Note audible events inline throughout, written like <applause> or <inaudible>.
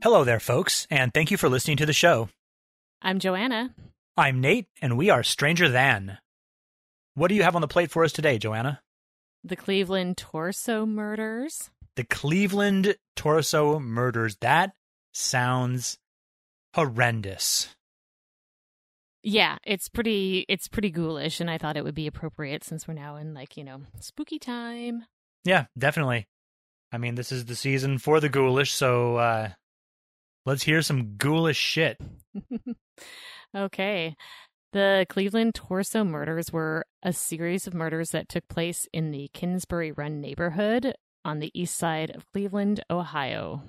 Hello there, folks, and thank you for listening to the show. I'm Joanna. I'm Nate, and we are Stranger Than. What do you have on the plate for us today, Joanna? The Cleveland Torso Murders. The Cleveland Torso Murders. That sounds horrendous. Yeah, it's pretty it's pretty ghoulish and I thought it would be appropriate since we're now in like, you know, spooky time. Yeah, definitely. I mean, this is the season for the ghoulish, so uh let's hear some ghoulish shit. <laughs> okay. The Cleveland Torso murders were a series of murders that took place in the Kingsbury Run neighborhood on the east side of Cleveland, Ohio.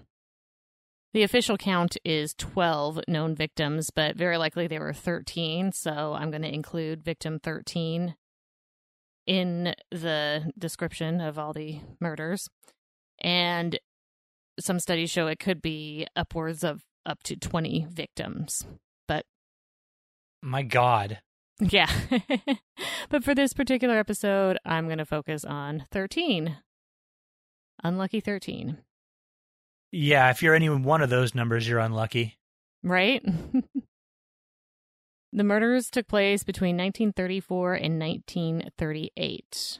The official count is 12 known victims, but very likely there were 13, so I'm going to include victim 13 in the description of all the murders. And some studies show it could be upwards of up to 20 victims. But my God. Yeah. <laughs> but for this particular episode, I'm going to focus on 13. Unlucky 13. Yeah, if you're any one of those numbers, you're unlucky. Right? <laughs> the murders took place between 1934 and 1938.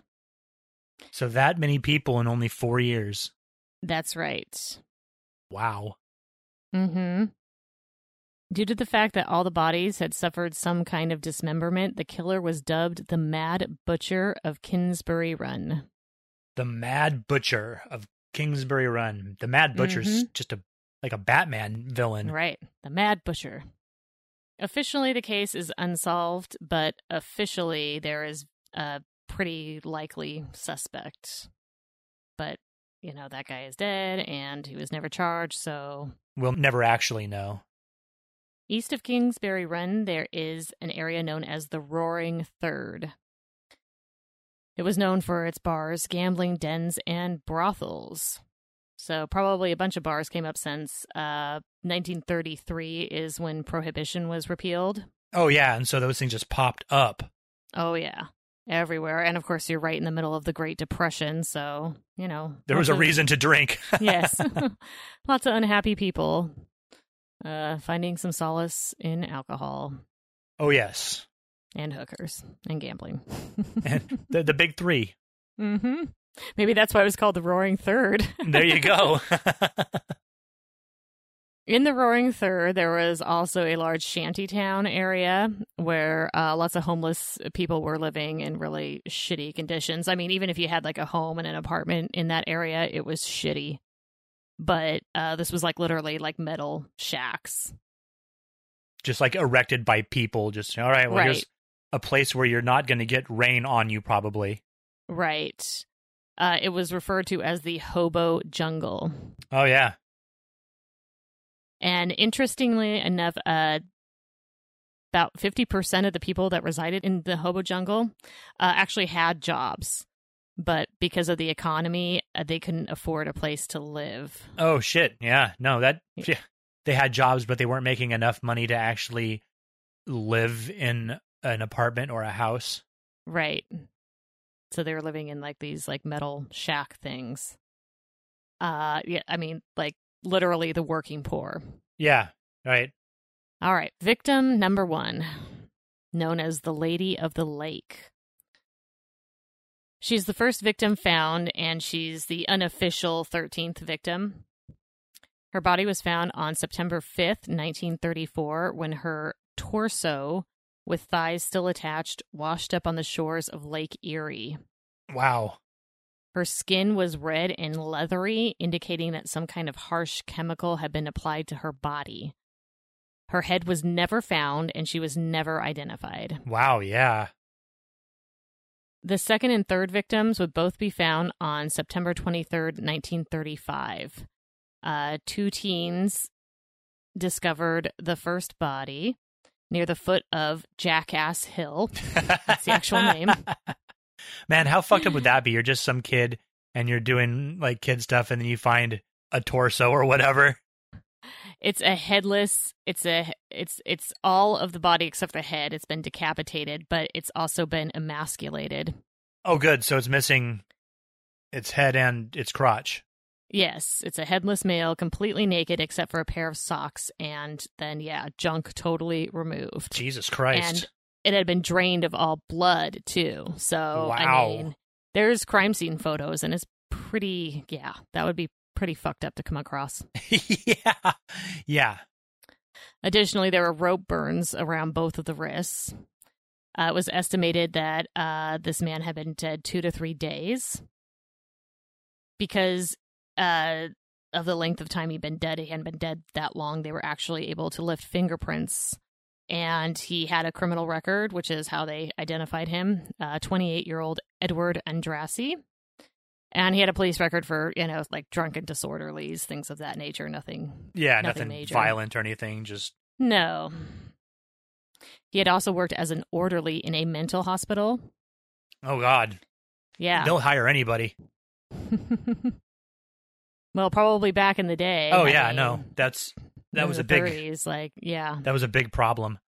So that many people in only four years. That's right. Wow. Mm hmm. Due to the fact that all the bodies had suffered some kind of dismemberment, the killer was dubbed the Mad Butcher of Kingsbury Run. The Mad Butcher of Kingsbury Run. The Mad Butcher's mm-hmm. just a like a Batman villain. Right. The Mad Butcher. Officially the case is unsolved, but officially there is a pretty likely suspect. But, you know, that guy is dead and he was never charged, so we'll never actually know. East of Kingsbury Run, there is an area known as the Roaring Third. It was known for its bars, gambling dens, and brothels. So, probably a bunch of bars came up since uh, 1933 is when prohibition was repealed. Oh, yeah. And so those things just popped up. Oh, yeah. Everywhere. And of course, you're right in the middle of the Great Depression. So, you know. There was a of, reason to drink. <laughs> yes. <laughs> lots of unhappy people uh, finding some solace in alcohol. Oh yes, and hookers and gambling, and <laughs> the the big 3 Mm-hmm. Maybe that's why it was called the Roaring Third. there you go. In the Roaring Third, there was also a large shantytown area where uh, lots of homeless people were living in really shitty conditions. I mean, even if you had like a home and an apartment in that area, it was shitty but uh, this was like literally like metal shacks. Just like erected by people. Just all right. Well, right. here's a place where you're not going to get rain on you, probably. Right. Uh, it was referred to as the hobo jungle. Oh yeah. And interestingly enough, uh, about 50% of the people that resided in the hobo jungle uh, actually had jobs but because of the economy, uh, they couldn't afford a place to live. Oh shit! Yeah, no, that yeah, they had jobs, but they weren't making enough money to actually live in an apartment or a house. Right. So they were living in like these like metal shack things. Uh, yeah, I mean, like literally the working poor. Yeah. Right. All right. Victim number one, known as the Lady of the Lake. She's the first victim found, and she's the unofficial 13th victim. Her body was found on September 5th, 1934, when her torso, with thighs still attached, washed up on the shores of Lake Erie. Wow. Her skin was red and leathery, indicating that some kind of harsh chemical had been applied to her body. Her head was never found, and she was never identified. Wow, yeah. The second and third victims would both be found on September 23rd, 1935. Uh, two teens discovered the first body near the foot of Jackass Hill. <laughs> That's the actual name. <laughs> Man, how fucked up would <laughs> that be? You're just some kid and you're doing like kid stuff and then you find a torso or whatever. It's a headless. It's a it's it's all of the body except the head. It's been decapitated, but it's also been emasculated. Oh, good. So it's missing its head and its crotch. Yes, it's a headless male, completely naked except for a pair of socks, and then yeah, junk totally removed. Jesus Christ. And it had been drained of all blood too. So Wow. I mean, there's crime scene photos, and it's pretty. Yeah, that would be pretty fucked up to come across. <laughs> yeah. Yeah. Additionally, there were rope burns around both of the wrists. Uh, it was estimated that uh, this man had been dead two to three days because uh, of the length of time he'd been dead. He hadn't been dead that long. They were actually able to lift fingerprints, and he had a criminal record, which is how they identified him. Uh, Twenty-eight year old Edward Andrassy. And he had a police record for, you know, like drunken disorderlies, things of that nature. Nothing Yeah. Nothing Nothing, major. violent or anything. Just no. He had also worked as an orderly in a mental hospital. oh god. Yeah. They'll hire anybody. <laughs> well, probably back in the day. oh I yeah. mean, No. That's that was a big 30s, like, yeah. that was a big problem.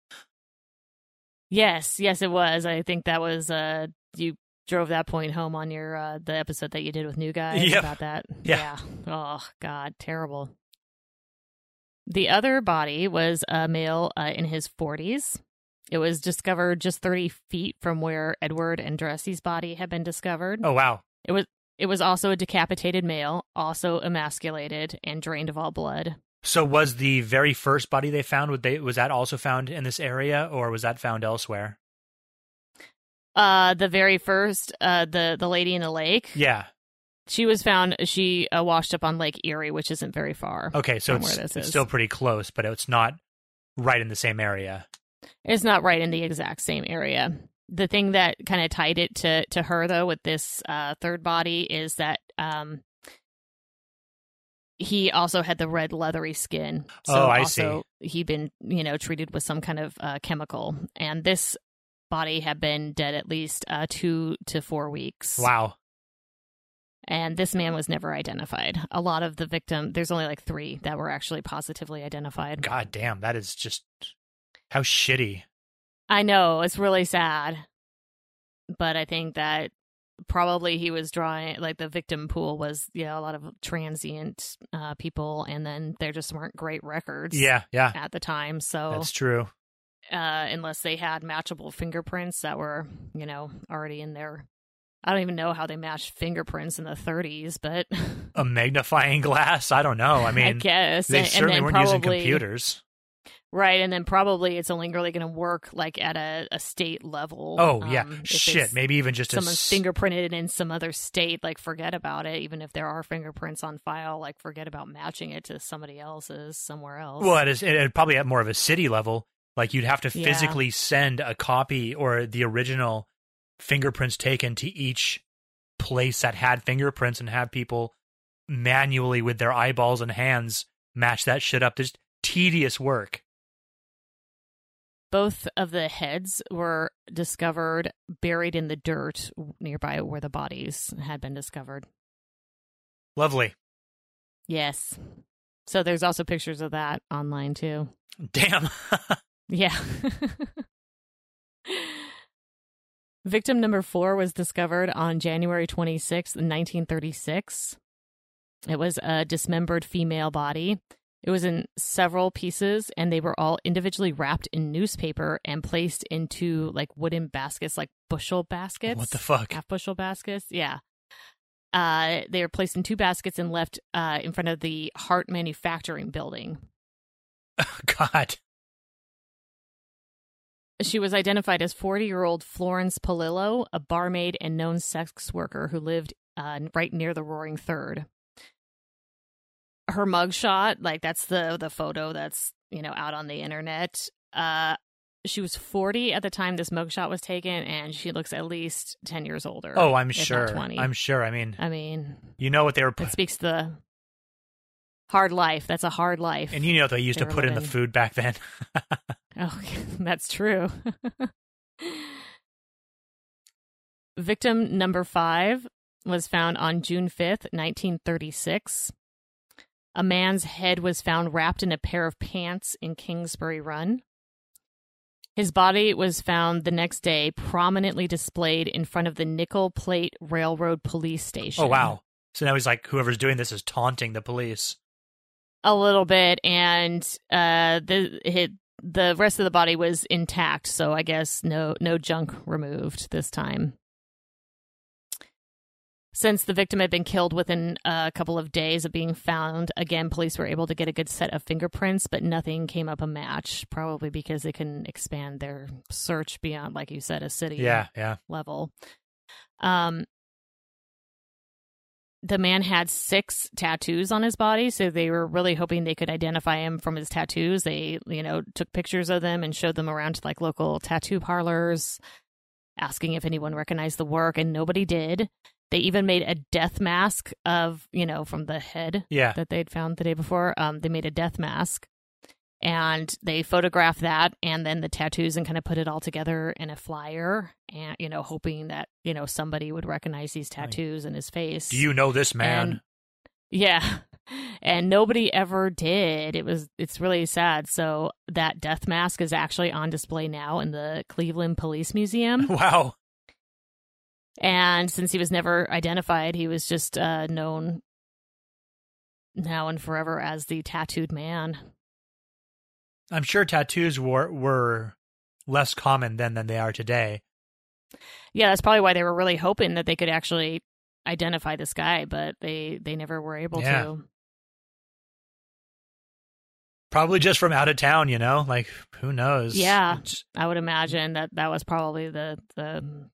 Yes, yes, it was. I think that was uh you drove that point home on your uh the episode that you did with new guys Yep. about that. Yeah. Oh god, terrible. The other body was a male uh, in his 40s. It was discovered just 30 feet from where Edward Andrassy's body had been discovered. Oh wow. It was it was also a decapitated male, also emasculated and drained of all blood. So was the very first body they found would they was that also found in this area or was that found elsewhere? Uh, the very first, uh, the the lady in the lake, Yeah. she was found. She uh, washed up on Lake Erie, which isn't very far. Okay, so it's, it's is. still pretty close, but it's not right in the same area. It's not right in the exact same area. The thing that kind of tied it to to her though with this uh, third body is that um, he also had the red leathery skin. So Oh, I also he'd been you know treated with some kind of uh, chemical, and this body had been dead at least uh, two to four weeks. Wow. And this man was never identified. A lot of the victim, there's only like three that were actually positively identified. God damn, that is just how shitty. I know it's really sad, but I think that probably he was drawing like the victim pool was you know a lot of transient uh, people, and then there just weren't great records. Yeah, yeah. At the time, so That's true. uh, unless they had matchable fingerprints that were you know already in there. I don't even know how they matched fingerprints in the 30s, but A magnifying glass? I don't know. I <laughs> mean, I guess they and, and certainly then weren't probably, using computers. Right, and then probably it's only really going to work like at a, a state level. Oh, yeah. um, if Shit, maybe even just a someone's s- fingerprinted in some other state. Like, forget about it. Even if there are fingerprints on file, like, forget about matching it to somebody else's somewhere else. Well, it is. It probably at more of a city level. Like you'd have to Yeah. physically send a copy or the original fingerprints taken to each place that had fingerprints and have people manually with their eyeballs and hands match that shit up. There's tedious work. Both of the heads were discovered buried in the dirt nearby where the bodies had been discovered. Lovely. Yes. So there's also pictures of that online too. Damn. <laughs> Yeah. Victim number four was discovered on January 26th, 1936. It was a dismembered female body. It was in several pieces, and they were all individually wrapped in newspaper and placed into like wooden baskets, like bushel baskets. what the fuck? Half bushel baskets. Yeah. Uh, they were placed in two baskets and left uh, in front of the Hart Manufacturing Building. <laughs> God. She was identified as 40 year old Florence Polillo, a barmaid and known sex worker who lived uh, right near the Roaring Third. Her mugshot, like that's the the photo that's you know out on the internet. Uh, she was 40 at the time this mugshot was taken, and she looks at least 10 years older. Oh, I'm sure. 20. I'm sure. I mean, I mean, you know what they were, pu- it speaks to the hard life. That's a hard life. and you know what they used they to put in the food back then. <laughs> Oh, <laughs> that's true. Victim number five was found on June 5th, 1936. A man's head was found wrapped in a pair of pants in Kingsbury Run. His body was found the next day, prominently displayed in front of the Nickel Plate Railroad Police Station. oh wow. So now he's like, whoever's doing this is taunting the police. a little bit, and uh, the hit, the rest of the body was intact. So I guess no no junk removed this time. Since the victim had been killed within a couple of days of being found, again, police were able to get a good set of fingerprints, but nothing came up a match, probably because they couldn't expand their search beyond, like you said, a city Yeah, yeah. level. Um, the man had six tattoos on his body, so they were really hoping they could identify him from his tattoos. They, you know, took pictures of them and showed them around to like local tattoo parlors, asking if anyone recognized the work, and nobody did. They even made a death mask of, you know, from the head Yeah. that they'd found the day before. Um, they made a death mask and they photographed that and then the tattoos and kind of put it all together in a flyer and, you know, hoping that, you know, somebody would recognize these Right. tattoos in his face. Do you know this man? And- Yeah. <laughs> And nobody ever did. It was it's really sad. So that death mask is actually on display now in the Cleveland Police Museum. <laughs> wow. And since he was never identified, he was just uh, known now and forever as the tattooed man. I'm sure tattoos were were less common then than they are today. Yeah, that's probably why they were really hoping that they could actually identify this guy, but they they never were able Yeah. to. Probably just from out of town, you know? Like who knows? Yeah. It's- I would imagine that that was probably the the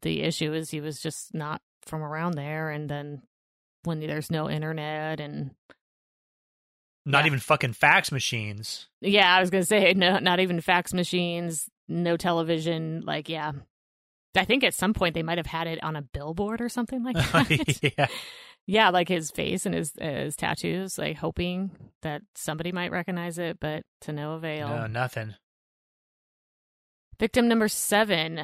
the issue is he was just not from around there, and then when there's no internet and not Yeah. even fucking fax machines. yeah, I was gonna say no, not even fax machines, no television. Like, yeah, I think at some point they might have had it on a billboard or something like <laughs> oh, that. yeah. yeah, like his face and his his tattoos, like hoping that somebody might recognize it, but to no avail. No, nothing. Victim number seven,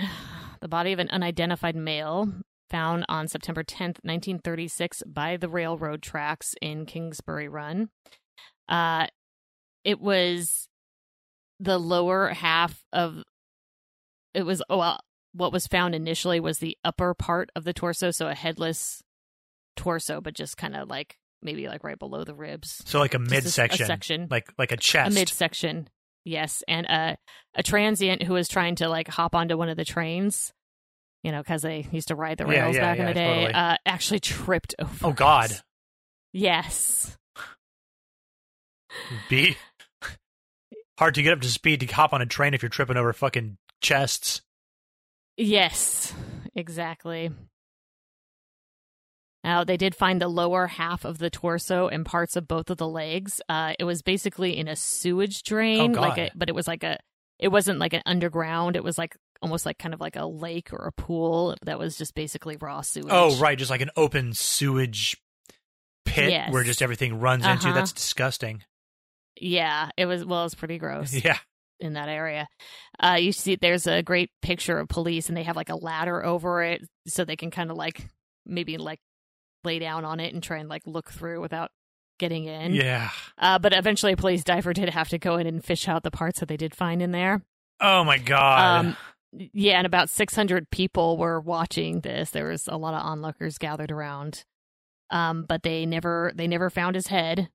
the body of an unidentified male found on September 10th, 1936, by the railroad tracks in Kingsbury Run. Uh, it was the lower half of it was oh, well what was found initially was the upper part of the torso so a headless torso but just kind of like maybe like right below the ribs So like a midsection. section Like like a chest a chest. midsection yes and a a transient who was trying to like hop onto one of the trains you know because they used to ride the rails yeah, back in the day totally. uh actually tripped over oh god. it. yes <laughs> Be hard to get up to speed to hop on a train if you're tripping over fucking chests. yes exactly now they did find the lower half of the torso and parts of both of the legs uh it was basically in a sewage drain Oh, like a but it was like a it wasn't like an underground it was like almost like kind of like a lake or a pool that was just basically raw sewage Oh, right, just like an open sewage pit Yes. where just everything runs into. Uh-huh. That's disgusting. Yeah, it was. Well, it's pretty gross <laughs> Yeah. in that area. Uh, you see, there's a great picture of police, and they have like a ladder over it, so they can kind of like maybe like lay down on it and try and like look through without getting in. Yeah. Uh, but eventually, a police diver did have to go in and fish out the parts that they did find in there. Oh my god. Um, yeah, and about 600 people were watching this. There was a lot of onlookers gathered around, um, but they never they never found his head,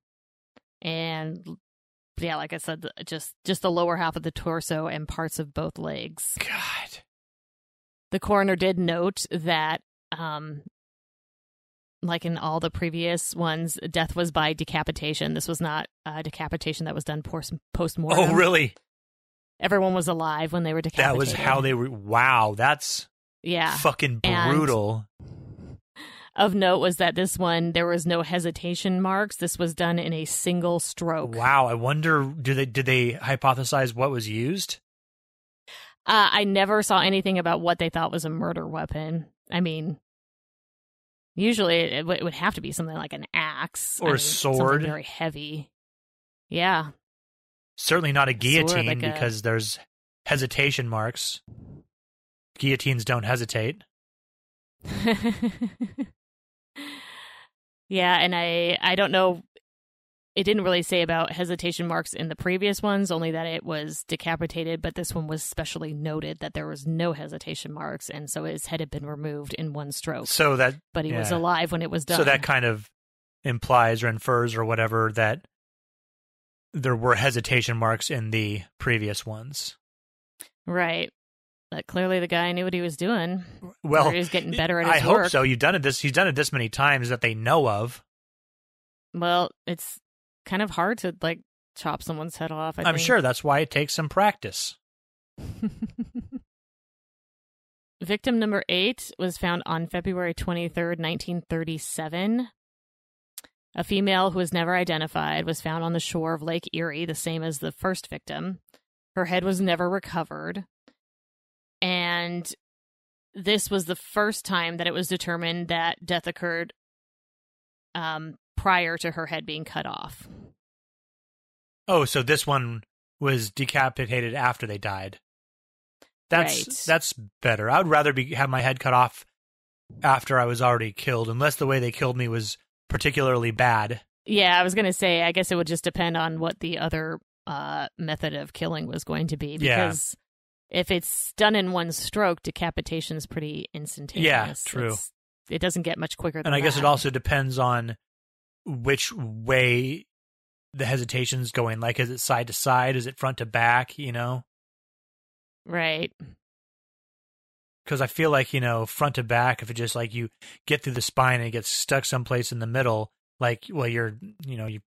and yeah, like I said, just just the lower half of the torso and parts of both legs. god. The coroner did note that, um, like in all the previous ones, death was by decapitation. This was not a decapitation that was done post mortem. Oh really? Everyone was alive when they were decapitated. That was how they were wow, that's Yeah. fucking And- brutal. of note was that this one there was no hesitation marks. This was done in a single stroke. Wow, I wonder do they did they hypothesize what was used? Uh, I never saw anything about what they thought was a murder weapon. I mean, usually it, w- it would have to be something like an axe Or I a mean, something sword. very heavy. Yeah, Certainly not a guillotine like a- because there's hesitation marks. Guillotines don't hesitate. <laughs> yeah, and I I don't know it didn't really say about hesitation marks in the previous ones, only that it was decapitated, but this one was specially noted that there was no hesitation marks, and so his head had been removed in one stroke. So that But he was alive when it was done. so that kind of implies or infers or whatever that there were hesitation marks in the previous ones. right. But clearly the guy knew what he was doing. Well, he was getting better at his I his hope so. You've done it this. He's done it this many times that they know of. Well, it's kind of hard to like chop someone's head off. I I'm think. sure that's why it takes some practice. <laughs> Victim number eight was found on February 23rd, 1937. A female who was never identified was found on the shore of Lake Erie, the same as the first victim. Her head was never recovered. And this was the first time that it was determined that death occurred um, prior to her head being cut off. Oh, so this one was decapitated after they died. That's Right. that's better. I would rather be have my head cut off after I was already killed, unless the way they killed me was particularly bad. Yeah, I was going to say, I guess it would just depend on what the other uh, method of killing was going to be. Yeah. Because if it's done in one stroke, decapitation is pretty instantaneous. Yeah, true. It's- it doesn't get much quicker than And I guess it also depends on which way the hesitation's going. Like, is it side to side? Is it front to back? You know, Right. because I feel like you know front to back. If it just like you get through the spine and it gets stuck someplace in the middle, like well, you're you know you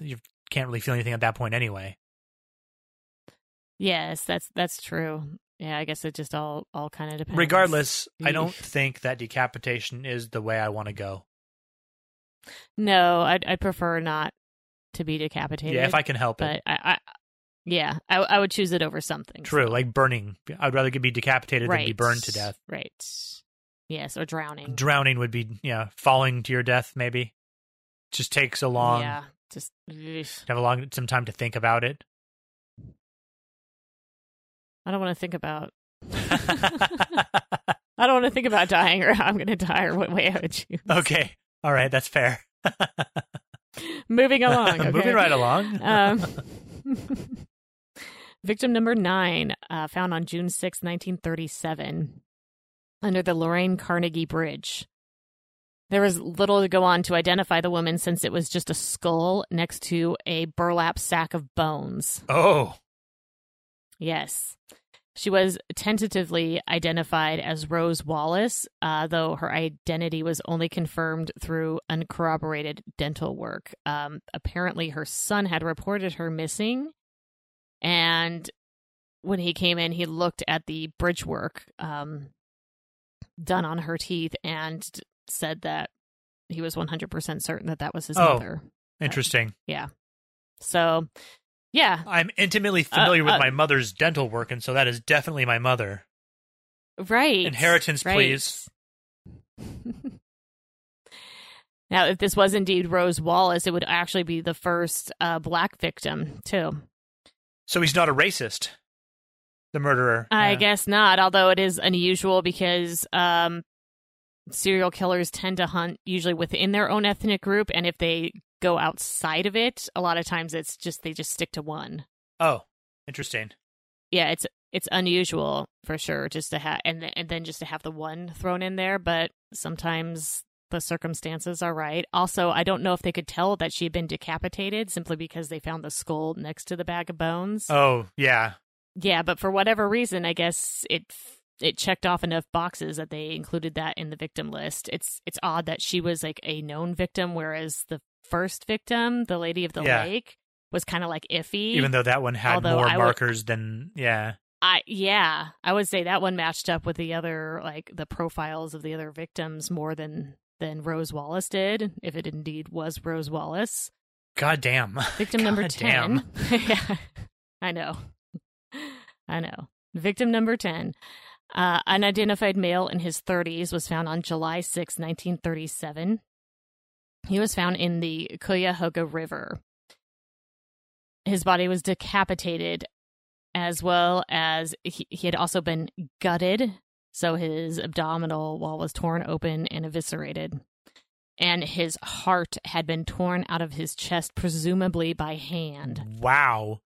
you can't really feel anything at that point anyway. Yes, that's that's true. Yeah, I guess it just all all kind of depends. Regardless, I don't <laughs> think that decapitation is the way I want to go. No, I'd, I'd prefer not to be decapitated. Yeah, if I can help but it. I, I yeah, I, I would choose it over something. True, so- like burning. I'd rather be decapitated than be burned to death. Right. Yes, or drowning. Drowning would be, yeah, falling to your death. Maybe just takes a long. Yeah, just. Have a long some time to think about it. I don't want to think about. <laughs> <laughs> I don't want to think about dying or how I'm going to die or what way I would choose. okay, all right, that's fair. <laughs> Moving along. <laughs> Okay? Moving right along. <laughs> Um, victim number nine, uh, found on June 6, 1937, under the Lorain Carnegie Bridge. There was little to go on to identify the woman since it was just a skull next to a burlap sack of bones. oh, Yes. She was tentatively identified as Rose Wallace, uh, though her identity was only confirmed through uncorroborated dental work. Um, apparently, her son had reported her missing, and when he came in, he looked at the bridge work um, done on her teeth and said that he was 100% certain that that was his Oh. mother. interesting. Yeah. So, yeah, I'm intimately familiar with uh, my mother's dental work, and so that is definitely my mother. right. Inheritance, Right. please. <laughs> now, if this was indeed Rose Wallace, it would actually be the first uh, black victim, too. So he's not a racist. The murderer. I Yeah. guess not, although it is unusual because um, serial killers tend to hunt usually within their own ethnic group, and if they go outside of it, a lot of times it's just they just stick to one. Oh, interesting. Yeah, it's it's unusual for sure, just to have and th- and then just to have the one thrown in there, but sometimes the circumstances are right. Also, I don't know if they could tell that she had been decapitated simply because they found the skull next to the bag of bones. Oh, yeah. Yeah, but for whatever reason, I guess it it checked off enough boxes that they included that in the victim list. It's it's odd that she was like a known victim, whereas the first victim, the lady of the Yeah. lake, was kind of like iffy. Even though that one had Although more I would- markers than yeah. I yeah, I would say that one matched up with the other like the profiles of the other victims more than than Rose Wallace did, if it indeed was Rose Wallace. God damn. <laughs> Victim number God 10. <laughs> yeah, I know. I know. Victim number 10. Uh, an unidentified male in his 30s was found on July 6, 1937. He was found in the Cuyahoga River. His body was decapitated, as well as he, he had also been gutted. So his abdominal wall was torn open and eviscerated. and his heart had been torn out of his chest, presumably by hand. Wow.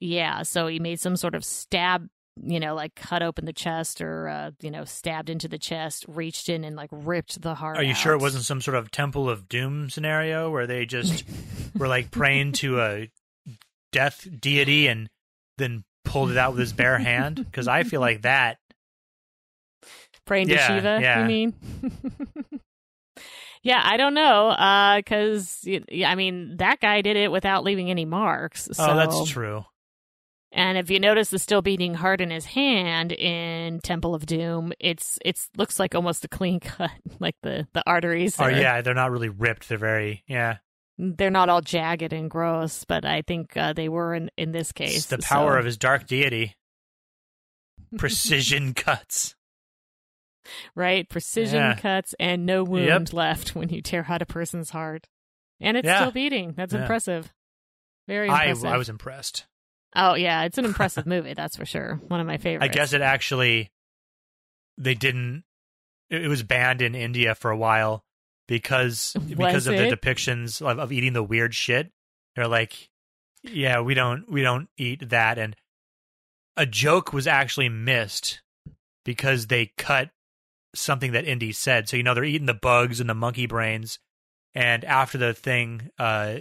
Yeah, so he made some sort of stab, you know, like cut open the chest or, uh, you know, stabbed into the chest, reached in and like ripped the heart. Are you sure it wasn't some sort of Temple of Doom scenario where they just <laughs> were like praying to a death deity and then pulled it out with his bare hand? Because I feel like that. <laughs> praying Yeah, to Shiva? yeah. You mean? <laughs> yeah, I don't know, because I mean that guy did it without leaving any marks. So. Oh, that's true. And if you notice the still beating heart in his hand in Temple of Doom, it's it's looks like almost a clean <laughs> cut, like the the arteries. Oh are- yeah, they're not really ripped. They're very yeah. they're not all jagged and gross, but I think uh, they were in in this case. It's the power so- of his dark deity. <laughs> Precision cuts. right precision Yeah. cuts and no wound Yep. left when you tear out a person's heart, and it's Yeah. still beating. That's Yeah. impressive. Very I impressive. I was impressed. Oh yeah, it's an impressive movie. That's for sure. One of my favorites. I guess it actually they didn't it it was banned in India for a while because <laughs> because of the depictions of, of eating the weird shit. They're like, yeah, we don't we don't eat that and a joke was actually missed because they cut something that Indy said. So you know they're eating the bugs and the monkey brains and after the thing uh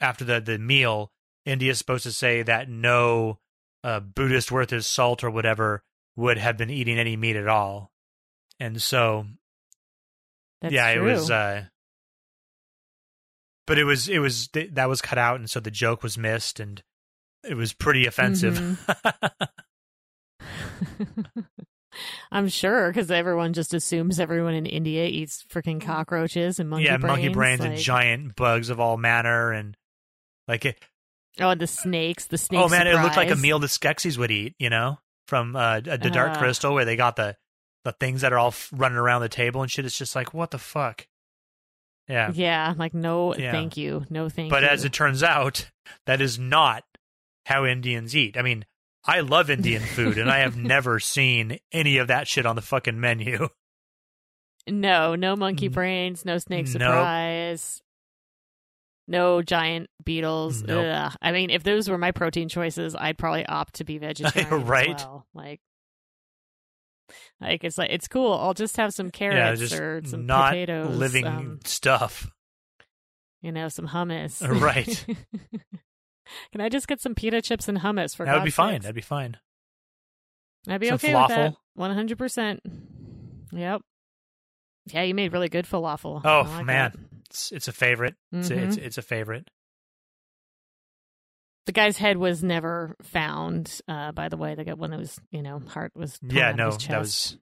after the the meal Indy is supposed to say that no uh, Buddhist worth his salt or whatever would have been eating any meat at all. And so, That's yeah, true. it was, uh, but it was, it was, th- that was cut out. And so the joke was missed and it was pretty offensive. Mm-hmm. <laughs> I'm sure because everyone just assumes everyone in India eats freaking cockroaches and monkey yeah, brains. monkey brains and giant bugs of all manner. And like, it, Oh, the snakes, the snakes. oh man, it looked like a meal the Skeksis would eat, you know, from uh, the Dark Uh. Crystal where they got the, the things that are all f- running around the table and shit. It's just like, what the fuck? Yeah. Yeah, like no, Yeah. thank you, no, thank But you. as it turns out, that is not how Indians eat. I mean, I love Indian food, and I have <laughs> never seen any of that shit on the fucking menu. no, no monkey brains, no snake surprise, no giant beetles. Nope. I mean, if those were my protein choices, I'd probably opt to be vegetarian. <laughs> Right. As well. Like, like it's like it's cool. I'll just have some yeah, carrots just or some not potatoes, living um, stuff. you know, some hummus. <laughs> Right. <laughs> Can I just get some pita chips and hummus for That would be fine. sakes? That'd be fine. I'd be Some okay with that. One hundred percent. Yep. Yeah, you made really good falafel. Oh, like man. that. It's it's a favorite. It's, a, Mhm. it's it's a favorite. The guy's head was never found. Uh, by the way, the guy when it was, you know, heart was. Yeah, no, that was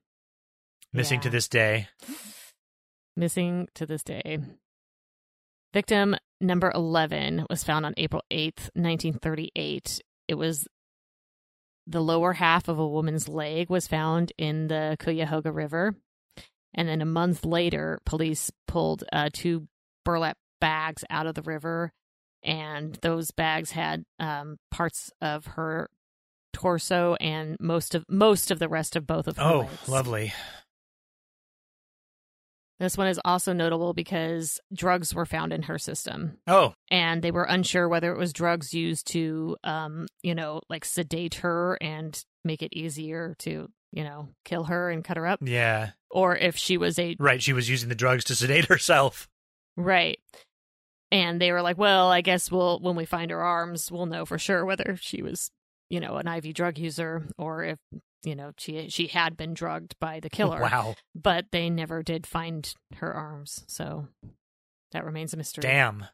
missing to this day. <sighs> missing to this day. Victim number 11 was found on April 8th, 1938. It was the lower half of a woman's leg was found in the Cuyahoga River. And then a month later, police pulled uh, two burlap bags out of the river, and those bags had um, parts of her torso and most of most of the rest of both of her Oh, legs. lovely. This one is also notable because drugs were found in her system, Oh, and they were unsure whether it was drugs used to, um, you know, like sedate her and make it easier to, you know, kill her and cut her up, yeah. or if she was a Right. She was using the drugs to sedate herself. Right. And they were like, "Well, I guess we'll when we find her arms, we'll know for sure whether she was, you know, an IV drug user or if." You know, she she had been drugged by the killer. Wow. but they never did find her arms, so that remains a mystery. Damn.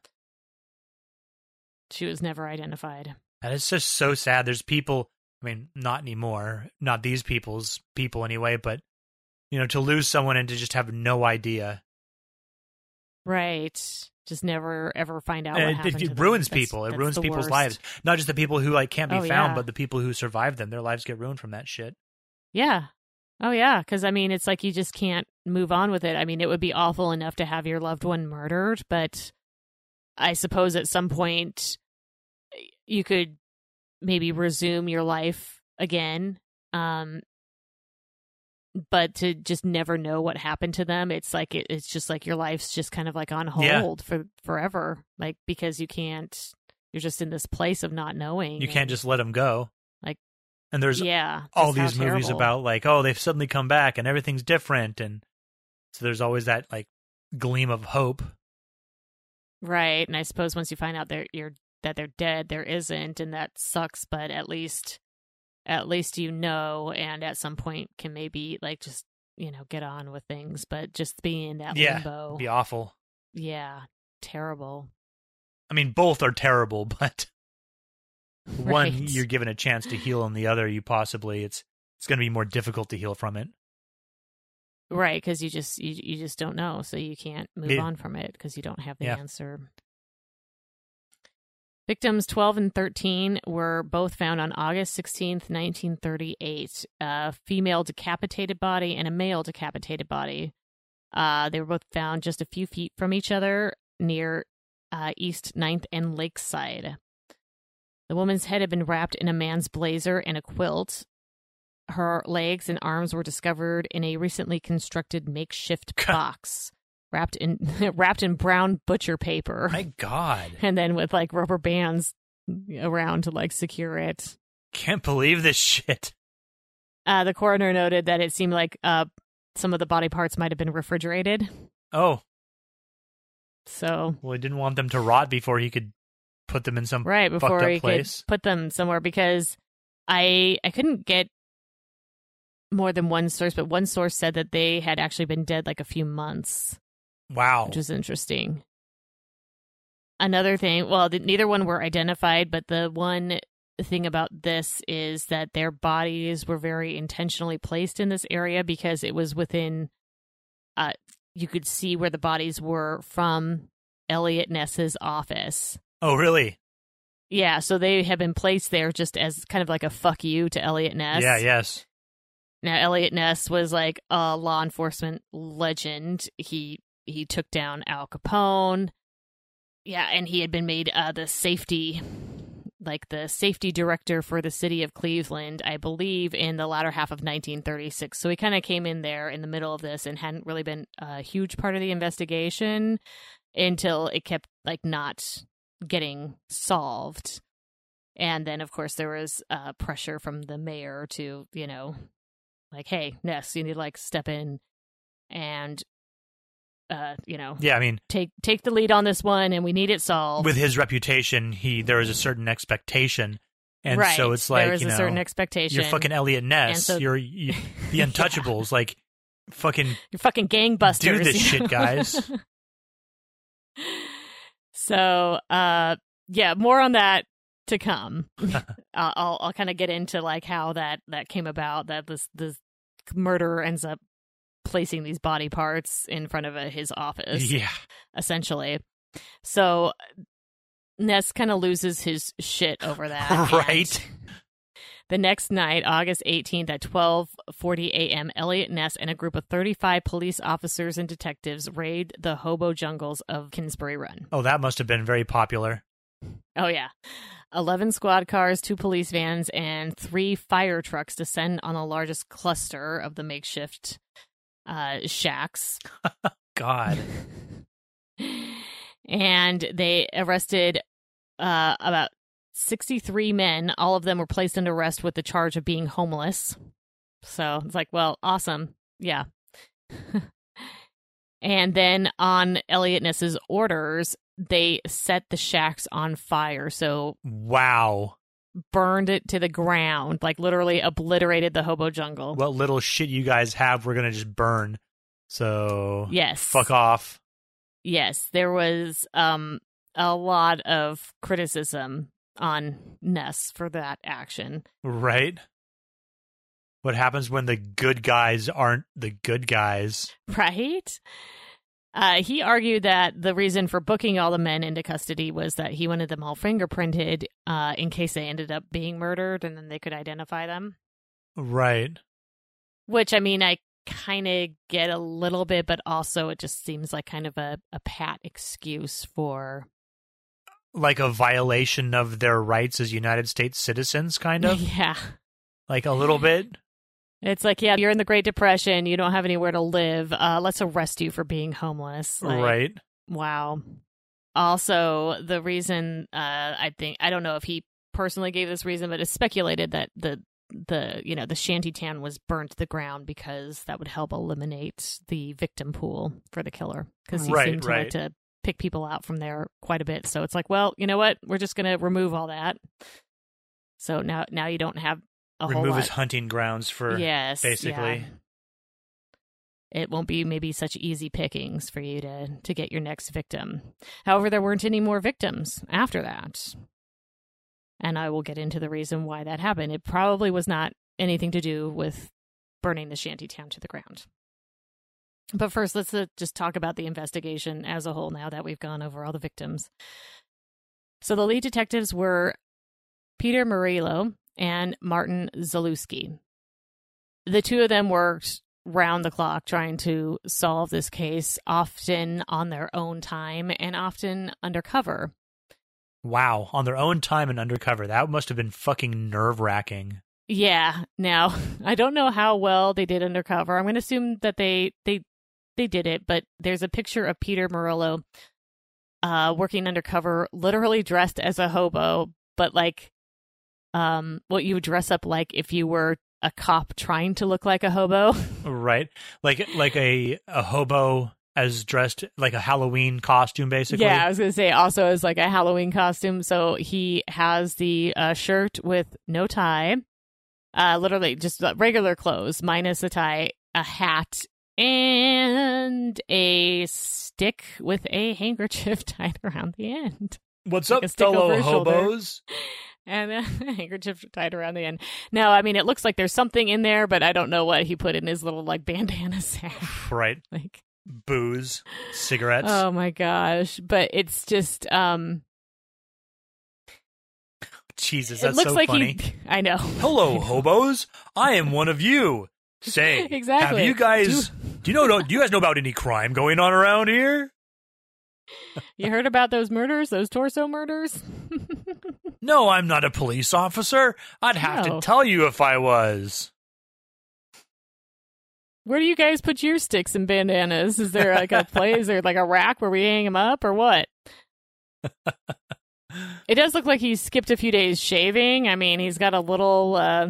She was never identified. That is just so sad. There's people, I mean, not anymore, not these people's people anyway, but, you know, to lose someone and to just have no idea. Right. Just never ever find out what And happened it, to it them. ruins That's- people. It ruins people's worst. lives. Not just the people who, like, can't be Oh, found, yeah. but the people who survive them. Their lives get ruined from that shit. Yeah. Oh yeah, because I mean, it's like you just can't move on with it. I mean, it would be awful enough to have your loved one murdered, but I suppose at some point you could maybe resume your life again. Um, but to just never know what happened to them, it's like it, it's just like your life's just kind of like on hold Yeah. for forever, like because you can't. You're just in this place of not knowing. You can't just let them go. Like, and there's yeah, all these movies terrible. about like, oh, they've suddenly come back and everything's different, and so there's always that like gleam of hope. right. And I suppose once you find out they're you're that they're dead, there isn't, and that sucks. But at least, at least you know, and at some point can maybe like just you know get on with things. But just being in that Yeah, limbo, Be awful. yeah, terrible. I mean, both are terrible, <laughs> but one you're given a chance to heal, and the other you possibly it's it's going to be more difficult to heal from it. Right, because you just you you just don't know, so you can't move Yeah. on from it because you don't have the Yeah. answer. Victims 12 and 13 were both found on August 16, 1938. A female decapitated body and a male decapitated body. Uh, they were both found just a few feet from each other near uh, East 9th and Lakeside. The woman's head had been wrapped in a man's blazer and a quilt. Her legs and arms were discovered in a recently constructed makeshift box wrapped in <laughs> wrapped in brown butcher paper My God, and then with like rubber bands around to like secure it. can't believe this shit. Uh, the coroner noted that it seemed like uh, some of the body parts might have been refrigerated. Oh, So well, he didn't want them to rot before he could put them in some. right before he place. could put them somewhere because I I couldn't get more than one source, but one source said that they had actually been dead like a few months. Wow. which is interesting. Another thing, well, th- neither one were identified, but the one thing about this is that their bodies were very intentionally placed in this area because it was within, uh, you could see where the bodies were from Eliot Ness's office. oh, really? Yeah, so they have been placed there just as kind of like a fuck you to Eliot Ness. Yeah. Yes. Now, Eliot Ness was like a law enforcement legend. He he took down Al Capone. Yeah, and he had been made uh, the safety, like the safety director for the city of Cleveland, I believe, in the latter half of 1936. So he kind of came in there in the middle of this and hadn't really been a huge part of the investigation until it kept like not getting solved. And then, of course, there was uh, pressure from the mayor to, you know, like, hey, Ness, you need to like step in and, uh, you know, Yeah. I mean, take take the lead on this one, and we need it solved. with his reputation, he there is a certain expectation, and right. so it's like there is you a know, certain expectation. you're fucking Eliot Ness. so- you're you, <laughs> the Yeah. Untouchables. Like, fucking You're fucking gangbusters. Do this shit, guys. <laughs> so, uh, yeah, more on that to come. <laughs> I'll I'll kind of get into like how that that came about. That this this murderer ends up placing these body parts in front of uh his office. yeah. essentially. So Ness kind of loses his shit over that. <laughs> Right. The next night, August 18th at 12:40 a.m., Eliot Ness and a group of 35 police officers and detectives raid the hobo jungles of Kingsbury Run. Oh, that must have been very popular. Oh yeah. 11 squad cars, two police vans, and three fire trucks descend on the largest cluster of the makeshift uh, shacks. <laughs> God. <laughs> and they arrested uh, about 63 men. All of them were placed under arrest with the charge of being homeless. So it's like, well, awesome. Yeah. <laughs> and then on Eliot Ness's orders, they set the shacks on fire. So Wow. Burned it to the ground, like literally obliterated the hobo jungle. What little shit you guys have, we're gonna just burn. So yes. fuck off. yes, there was um a lot of criticism on Ness for that action. Right? What happens when the good guys aren't the good guys? Right? Uh, he argued that the reason for booking all the men into custody was that he wanted them all fingerprinted uh, in case they ended up being murdered and then they could identify them. Right. Which, I mean, I kind of get a little bit, but also it just seems like kind of a, a pat excuse for. Like a violation of their rights as United States citizens, kind of? <laughs> Yeah. like a little bit? It's like, yeah, you're in the Great Depression. You don't have anywhere to live. Uh, let's arrest you for being homeless. Like, right. Wow. Also, the reason uh, I think I don't know if he personally gave this reason, but it's speculated that the the you know the shanty town was burnt to the ground because that would help eliminate the victim pool for the killer because he Right, seemed to right. like to pick people out from there quite a bit. So it's like, well, you know what? We're just going to remove all that. So now now you don't have Remove his hunting grounds for yes, basically. yeah. It won't be maybe such easy pickings for you to to get your next victim. However, there weren't any more victims after that. And I will get into the reason why that happened. It probably was not anything to do with burning the shanty town to the ground. But first, let's uh, just talk about the investigation as a whole now that we've gone over all the victims. So the lead detectives were Peter Merylo and Martin Zalewski. The two of them worked round the clock trying to solve this case, often on their own time and often undercover. Wow, on their own time and undercover. That must have been fucking nerve wracking. Yeah. Now, <laughs> I don't know how well they did undercover. I'm going to assume that they they they did it, but there's a picture of Peter Merylo uh working undercover literally dressed as a hobo, but like um what you would dress up like if you were a cop trying to look like a hobo. <laughs> Right? Like like a a hobo as dressed like a Halloween costume basically. Yeah, I was gonna say also as like a Halloween costume. So he has the uh, shirt with no tie, uh, literally just regular clothes minus a tie, a hat, and a stick with a handkerchief <laughs> tied around the end, What's Like up, fellow hobos? <laughs> and <laughs> a handkerchief tied around the end. Now, I mean, it looks like there's something in there, but I don't know what he put in his little like bandana <laughs> sack. Right. like, Booze, cigarettes. oh my gosh! But it's just um. Jesus, it looks so like funny. he. <laughs> I know. Hello, hobos. I am one of you. Say, Exactly. Have you guys? Do you know? Do you guys know about any crime going on around here? You heard about those murders, those torso murders? No, I'm not a police officer. I'd have No. to tell you if I was. Where do you guys put your sticks and bandanas? Is there like a place? Is there like a rack where we hang them up, or what? <laughs> It does look like he's skipped a few days shaving. I mean, he's got a little, uh,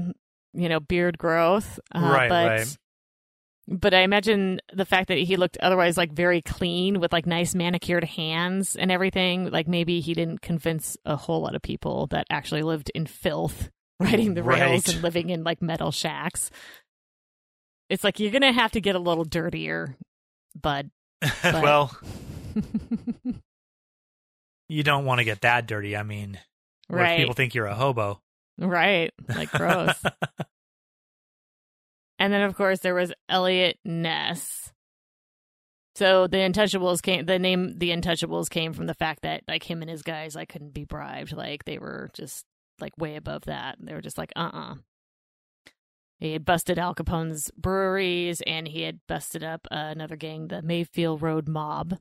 you know, beard growth. Uh, Right, but, right. But I imagine the fact that he looked otherwise like very clean with like nice manicured hands and everything. Like maybe he didn't convince a whole lot of people that actually lived in filth, <laughs> riding the rails Right. and living in like metal shacks. It's like you're gonna have to get a little dirtier, bud. <laughs> But- well, <laughs> you don't want to get that dirty. I mean, right, people think you're a hobo? right, like gross. And then, of course, there was Eliot Ness. So the Untouchables came. The name the Untouchables came from the fact that like him and his guys like couldn't be bribed. Like they were just like way above that. They were just like uh uh He had busted Al Capone's breweries, and he had busted up uh, another gang, the Mayfield Road Mob.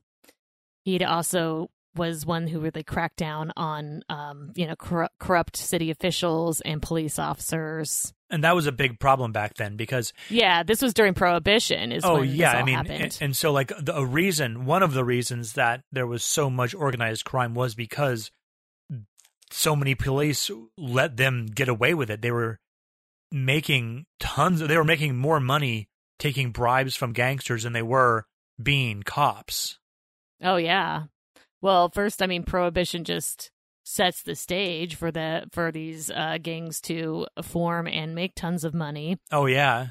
He'd also was one who really cracked down on, um, you know, corru- corrupt city officials and police officers. and that was a big problem back then because Yeah, this was during Prohibition. Is oh yeah, I mean, and, and so like the a reason, one of the reasons that there was so much organized crime was because so many police let them get away with it. They were making tons. They were making more money taking bribes from gangsters than they were being cops. oh yeah. Well, first, I mean, Prohibition just sets the stage for the for these uh, gangs to form and make tons of money, Oh yeah,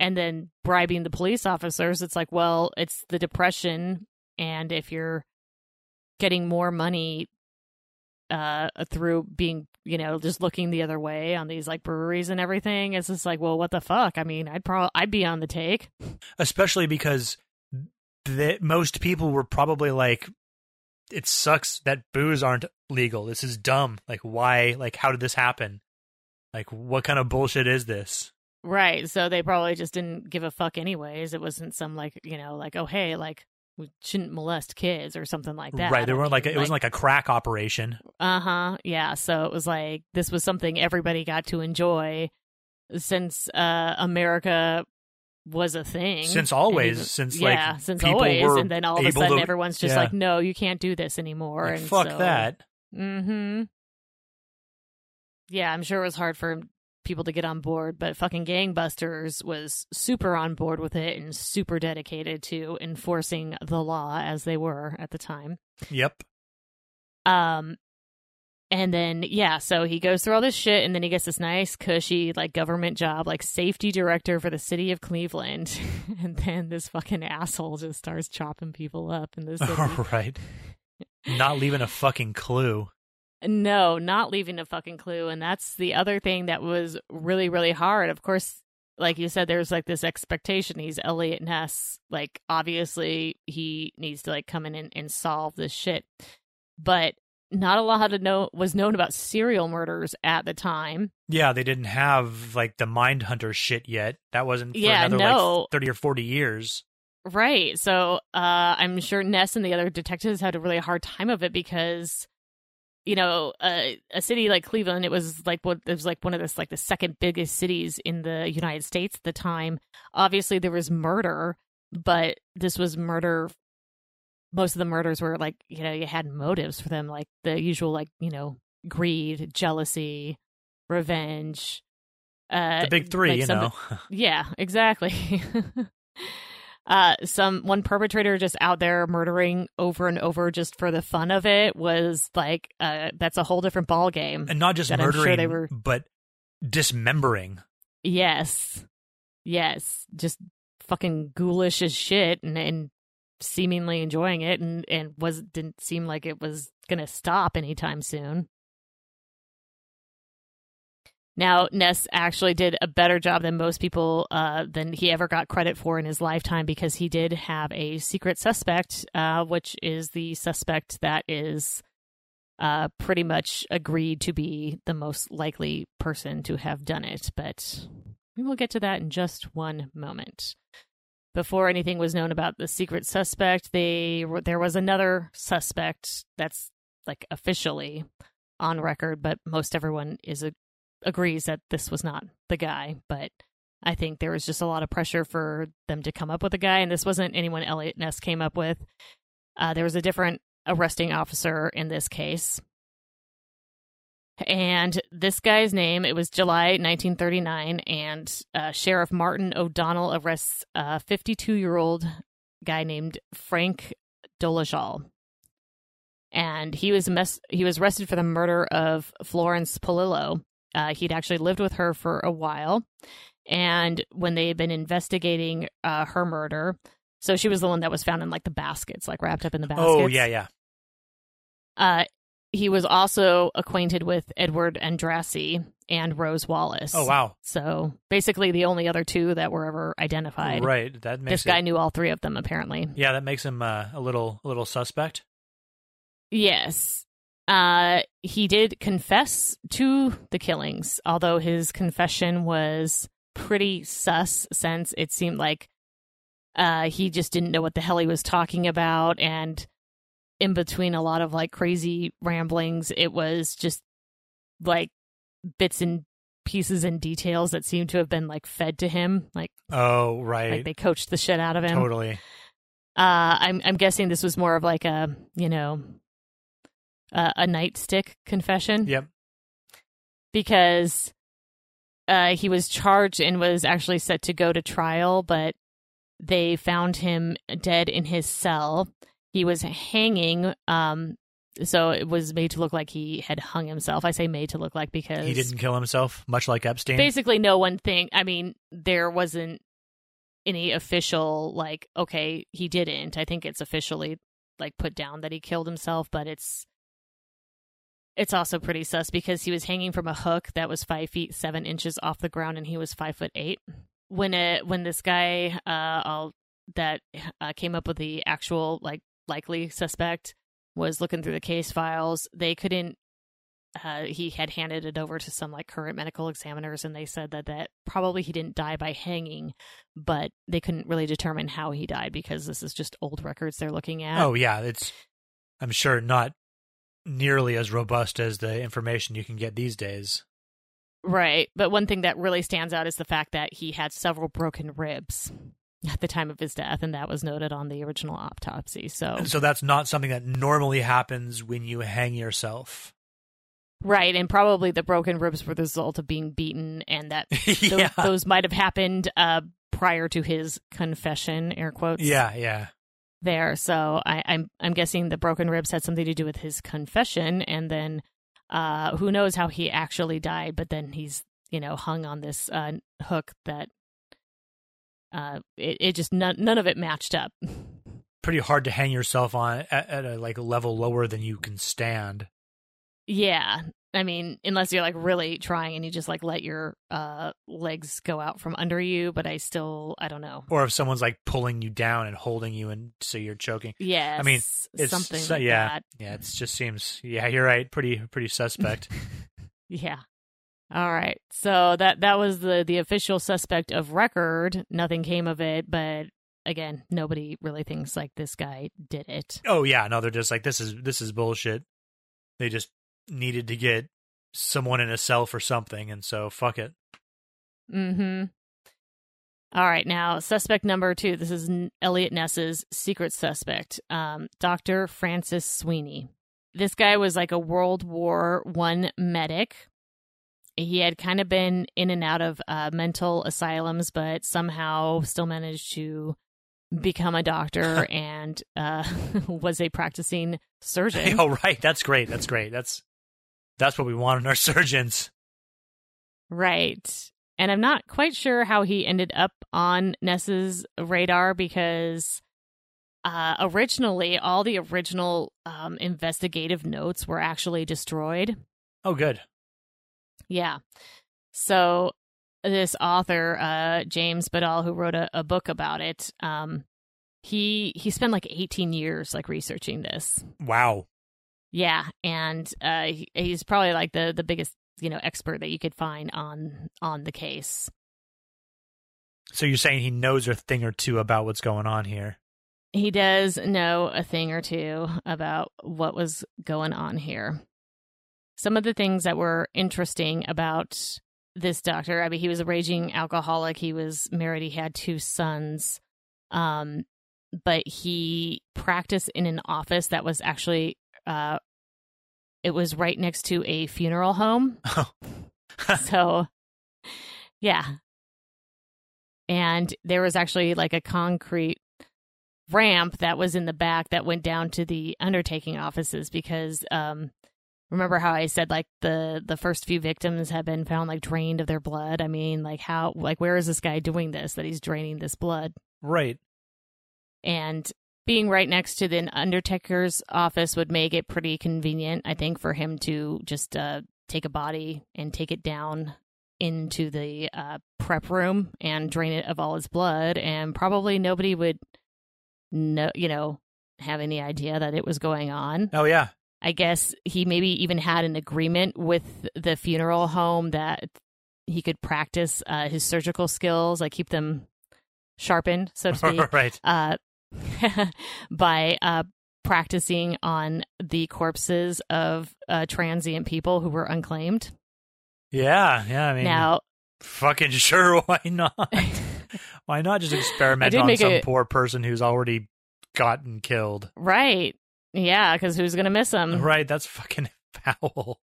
and then bribing the police officers. It's like, well, it's the Depression, and if you're getting more money uh through being you know just looking the other way on these like breweries and everything it's just like well what the fuck? I mean i'd probably i'd be on the take. Especially because the, most people were probably like it sucks that booze aren't legal this is dumb like why like how did this happen like what kind of bullshit is this Right. So they probably just didn't give a fuck anyways. It wasn't some like, you know, like, oh, hey, like, we shouldn't molest kids or something like that. right there weren't like mean, it wasn't like a crack operation uh huh. Yeah. So it was like, this was something everybody got to enjoy. since uh, America was a thing. Since And always, even- since yeah, like since always, and then all of a sudden to- everyone's just yeah. like, no, you can't do this anymore. like, and fuck so- that. Mm-hmm. Yeah, I'm sure it was hard for people to get on board, but fucking Gangbusters was super on board with it and super dedicated to enforcing the law as they were at the time. Yep. Um and then yeah, so he goes through all this shit and then he gets this nice cushy like government job like safety director for the city of Cleveland. <laughs> and then this fucking asshole just starts chopping people up in the <laughs> city. All right. Not leaving a fucking clue. No, not leaving a fucking clue. And that's the other thing that was really, really hard. Of course, like you said, there's like this expectation. He's Eliot Ness. Like, obviously, he needs to like come in and, and solve this shit. But not a lot to know was known about serial murders at the time. Yeah, they didn't have like the mind hunter shit yet. That wasn't for Yeah, another no. like 30 or 40 years. Right. So uh, I'm sure Ness and the other detectives had a really hard time of it because, you know, uh, a city like Cleveland, it was like what it was like one of the like the second biggest cities in the United States at the time. Obviously, there was murder, but this was murder. Most of the murders were like you know you had motives for them, like the usual like you know greed, jealousy, revenge. Uh, The big three, like you know. <laughs> yeah, exactly. <laughs> uh some one perpetrator just out there murdering over and over just for the fun of it was like uh that's a whole different ball game. and not just I'm sure murdering, they were- but dismembering. Yes. Yes, just fucking ghoulish as shit and and seemingly enjoying it and and was didn't seem like it was to stop anytime soon. Now, Ness actually did a better job than most people uh, than he ever got credit for in his lifetime because he did have a secret suspect, uh, which is the suspect that is uh, pretty much agreed to be the most likely person to have done it. But we will get to that in just one moment. Before anything was known about the secret suspect, they there was another suspect that's like officially on record, but most everyone is a, agrees that this was not the guy. But I think there was just a lot of pressure for them to come up with a guy, and this wasn't anyone Eliot Ness came up with. Uh, there was a different arresting officer in this case. And this guy's name, it was July 1939, and uh, Sheriff Martin O'Donnell arrests a 52 year old guy named Frank Dolezal. And he was mes- he was arrested for the murder of Florence Polillo. Uh, he'd actually lived with her for a while, and when they had been investigating uh, her murder, so she was the one that was found in like the baskets, like wrapped up in the baskets. Oh, yeah, yeah. Uh, he was also acquainted with Edward Andrassy and Rose Wallace. Oh, wow. So basically, the only other two that were ever identified. Right. That makes This guy knew all three of them, apparently. Yeah, that makes him uh, a little a little suspect. Yes. Uh, he did confess to the killings, although his confession was pretty sus since it seemed like uh, he just didn't know what the hell he was talking about. And in between a lot of like crazy ramblings, it was just like bits and pieces and details that seemed to have been like fed to him. Like, Oh, right. like they coached the shit out of him. totally. Uh, I'm I'm guessing this was more of like a you know uh, a nightstick confession Yep. because uh, he was charged and was actually set to go to trial, but they found him dead in his cell. He was hanging, um, so it was made to look like he had hung himself. I say made to look like because He didn't kill himself, much like Epstein. basically no one think i mean there wasn't any official like okay he didn't i think it's officially like put down that he killed himself but it's it's also pretty sus because he was hanging from a hook that was five feet seven inches off the ground and he was five foot eight when it when this guy uh all that uh, came up with the actual like likely suspect was looking through the case files they couldn't uh, he had handed it over to some like current medical examiners and they said that that probably he didn't die by hanging but they couldn't really determine how he died because this is just old records they're looking at oh, yeah. It's, I'm sure, not nearly as robust as the information you can get these days. Right. But one thing that really stands out is the fact that he had several broken ribs at the time of his death, and that was noted on the original autopsy. So, So that's not something that normally happens when you hang yourself. right. And probably the broken ribs were the result of being beaten, and that <laughs> those, those might have happened uh, prior to his confession, air quotes. yeah, yeah. there. So I, I'm I'm guessing the broken ribs had something to do with his confession, and then uh, who knows how he actually died? But then he's you know hung on this uh, hook that uh, it, it just none none of it matched up. <laughs> Pretty hard to hang yourself on at, at a like level lower than you can stand. yeah. I mean, unless you're like really trying and you just like let your uh legs go out from under you, but I still I don't know. Or if someone's like pulling you down and holding you and so you're choking. Yeah, I mean, It's something so- like yeah. that. Yeah, it just seems yeah, you're right. Pretty pretty suspect. <laughs> Yeah. All right. So that that was the the official suspect of record. Nothing came of it, but again, nobody really thinks like this guy did it. oh yeah, no, they're just like this is this is bullshit. They just needed to get someone in a cell for something and so fuck it. Mhm. All right, now suspect number 2. This is Eliot Ness's secret suspect, um, Dr. Francis Sweeney. This guy was like a World War 1 medic. He had kind of been in and out of uh, mental asylums, but somehow still managed to become a doctor <laughs> and uh, <laughs> was a practicing <laughs> surgeon. oh right, that's great. That's great. That's that's what we want in our surgeons. Right. And I'm not quite sure how he ended up on Ness's radar because uh, originally all the original um, investigative notes were actually destroyed. Oh good. Yeah. So this author, uh, James Badal, who wrote a, a book about it, um, he he spent like 18 years like researching this. Wow. Yeah, and uh, he, he's probably like the the biggest you know expert that you could find on on the case. So you're saying he knows a thing or two about what's going on here. He does know a thing or two about what was going on here. Some of the things that were interesting about this doctor, I mean, he was a raging alcoholic. He was married. He had two sons. Um, but he practiced in an office that was actually, uh, it was right next to a funeral home. <laughs> <laughs> so, yeah. And there was actually like a concrete ramp that was in the back that went down to the undertaking offices because um remember how I said like the the first few victims have been found like drained of their blood? I mean, like how like where is this guy doing this that he's draining this blood? right. And being right next to the undertaker's office would make it pretty convenient, I think, for him to just uh take a body and take it down into the uh, prep room and drain it of all his blood, and probably nobody would know, you know, have any idea that it was going on. Oh yeah. I guess he maybe even had an agreement with the funeral home that he could practice uh, his surgical skills, like keep them sharpened, so to <laughs> speak, right. uh, <laughs> by uh, practicing on the corpses of uh, transient people who were unclaimed. Yeah, yeah. I mean, now, fucking <laughs> sure. Why not? why not just experiment on some a- poor person who's already gotten killed? right? Yeah, because who's gonna miss him? Right. That's fucking <laughs> foul.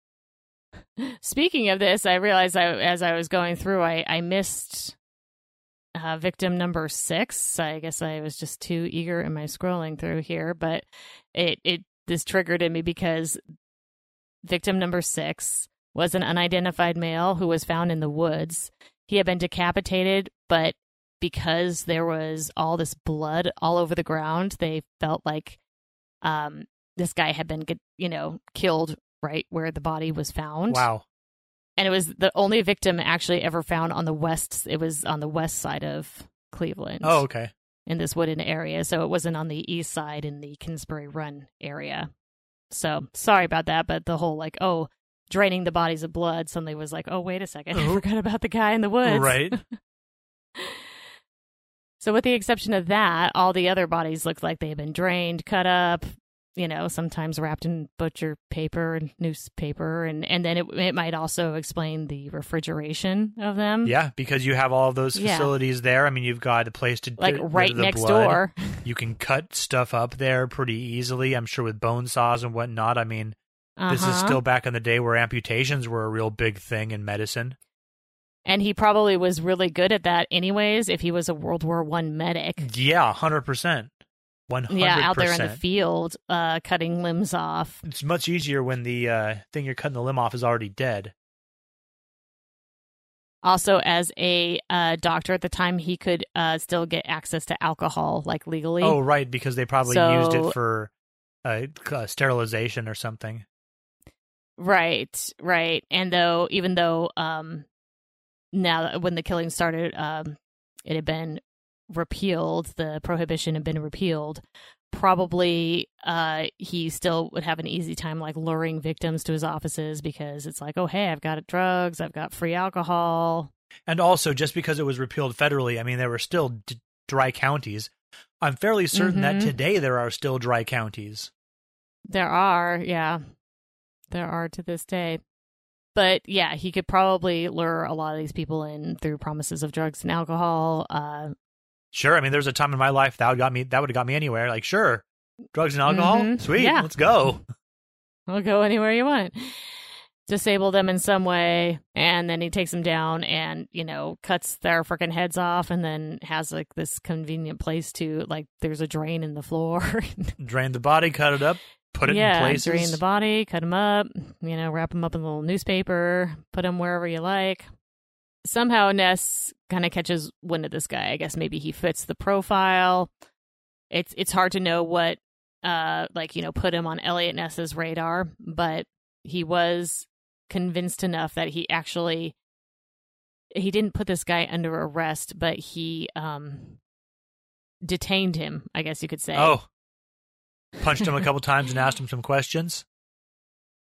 Speaking of this, I realized I, as I was going through, I, I missed uh, victim number six. I guess I was just too eager in my scrolling through here, but it, it this triggered in me because victim number six was an unidentified male who was found in the woods. He had been decapitated, but because there was all this blood all over the ground, they felt like um, this guy had been, you know, killed right where the body was found. Wow. And it was the only victim actually ever found on the west. It was on the west side of Cleveland. Oh, okay. in this wooded area. So it wasn't on the east side in the Kingsbury Run area. So sorry about that, but the whole like, oh, draining the bodies of blood suddenly was like, oh, wait a second. <laughs> I forgot about the guy in the woods. Right. <laughs> So, with the exception of that, all the other bodies looked like they had been drained, cut up, you know, sometimes wrapped in butcher paper and newspaper, and and then it it might also explain the refrigeration of them. Yeah, because you have all of those Yeah. facilities there. I mean, you've got a place to like rid right next blood. door. <laughs> You can cut stuff up there pretty easily. I'm sure with bone saws and whatnot. I mean, this is Uh-huh. still back in the day where amputations were a real big thing in medicine. And he probably was really good at that, anyways. If he was a World War One medic, Yeah, hundred percent, one hundred yeah, out there in the field, uh, cutting limbs off. It's much easier when the uh, thing you're cutting the limb off is already dead. Also, as a uh, doctor at the time, he could uh, still get access to alcohol, like legally. Oh, right, because they probably So- used it for uh, uh, sterilization or something. Right, right. And though, even though, um, now when the killing started, um, it had been repealed, the prohibition had been repealed. Probably, uh, he still would have an easy time like luring victims to his offices because it's like, oh, hey, I've got drugs, I've got free alcohol. And also, just because it was repealed federally, I mean, there were still d- dry counties. I'm fairly certain that Mhm. today there are still dry counties. There are, yeah, there are to this day. But yeah, he could probably lure a lot of these people in through promises of drugs and alcohol. Uh, Sure, I mean, there's a time in my life that would got me. That would have got me anywhere. Like, sure, drugs and alcohol, Mhm. sweet, Yeah. let's go. I'll go anywhere you want. Disable them in some way, and then he takes them down and you know cuts their freaking heads off, and then has like this convenient place to like there's a drain in the floor. <laughs> Drain the body, cut it up, put it yeah, in places. drain the body, cut them up, you know, wrap them up in a little newspaper, put them wherever you like. Somehow Ness kind of catches wind of this guy. I guess maybe he fits the profile. It's it's hard to know what uh like you know put him on Eliot Ness's radar, but he was convinced enough that he actually he didn't put this guy under arrest, but he um detained him, I guess you could say. Oh, punched him a couple times and asked him some questions.